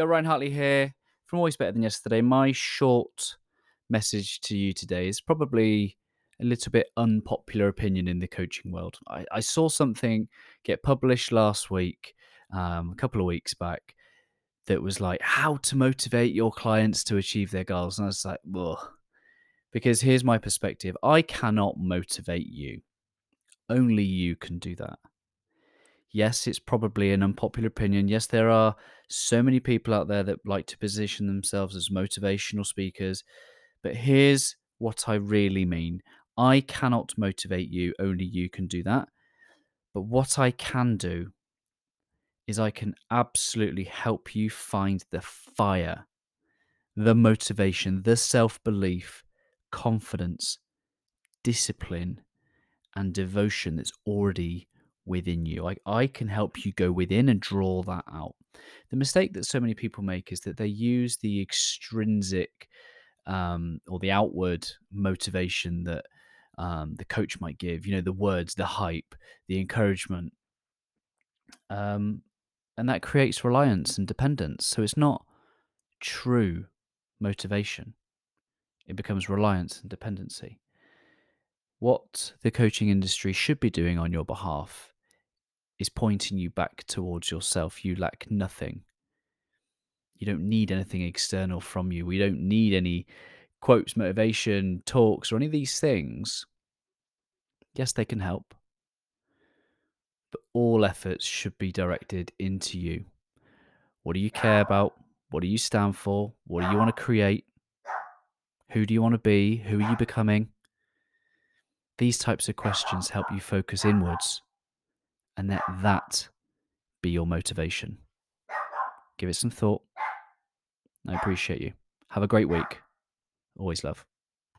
Yo, Ryan Hartley here from Always Better Than Yesterday. My short message to you today is probably a little bit unpopular opinion in the coaching world. I, I saw something get published last week, um, a couple of weeks back, that was like how to motivate your clients to achieve their goals. And I was like, well, because here's my perspective I cannot motivate you, only you can do that. Yes, it's probably an unpopular opinion. Yes, there are so many people out there that like to position themselves as motivational speakers. But here's what I really mean I cannot motivate you, only you can do that. But what I can do is I can absolutely help you find the fire, the motivation, the self belief, confidence, discipline, and devotion that's already within you. I, I can help you go within and draw that out. The mistake that so many people make is that they use the extrinsic um, or the outward motivation that um, the coach might give, you know, the words, the hype, the encouragement. Um, and that creates reliance and dependence. So it's not true motivation, it becomes reliance and dependency. What the coaching industry should be doing on your behalf is pointing you back towards yourself. You lack nothing. You don't need anything external from you. We don't need any quotes, motivation, talks, or any of these things. Yes, they can help. But all efforts should be directed into you. What do you care ah. about? What do you stand for? What do you want to ah. create? Who do you want to be? Who are you becoming? These types of questions help you focus inwards and let that be your motivation. Give it some thought. I appreciate you. Have a great week. Always love.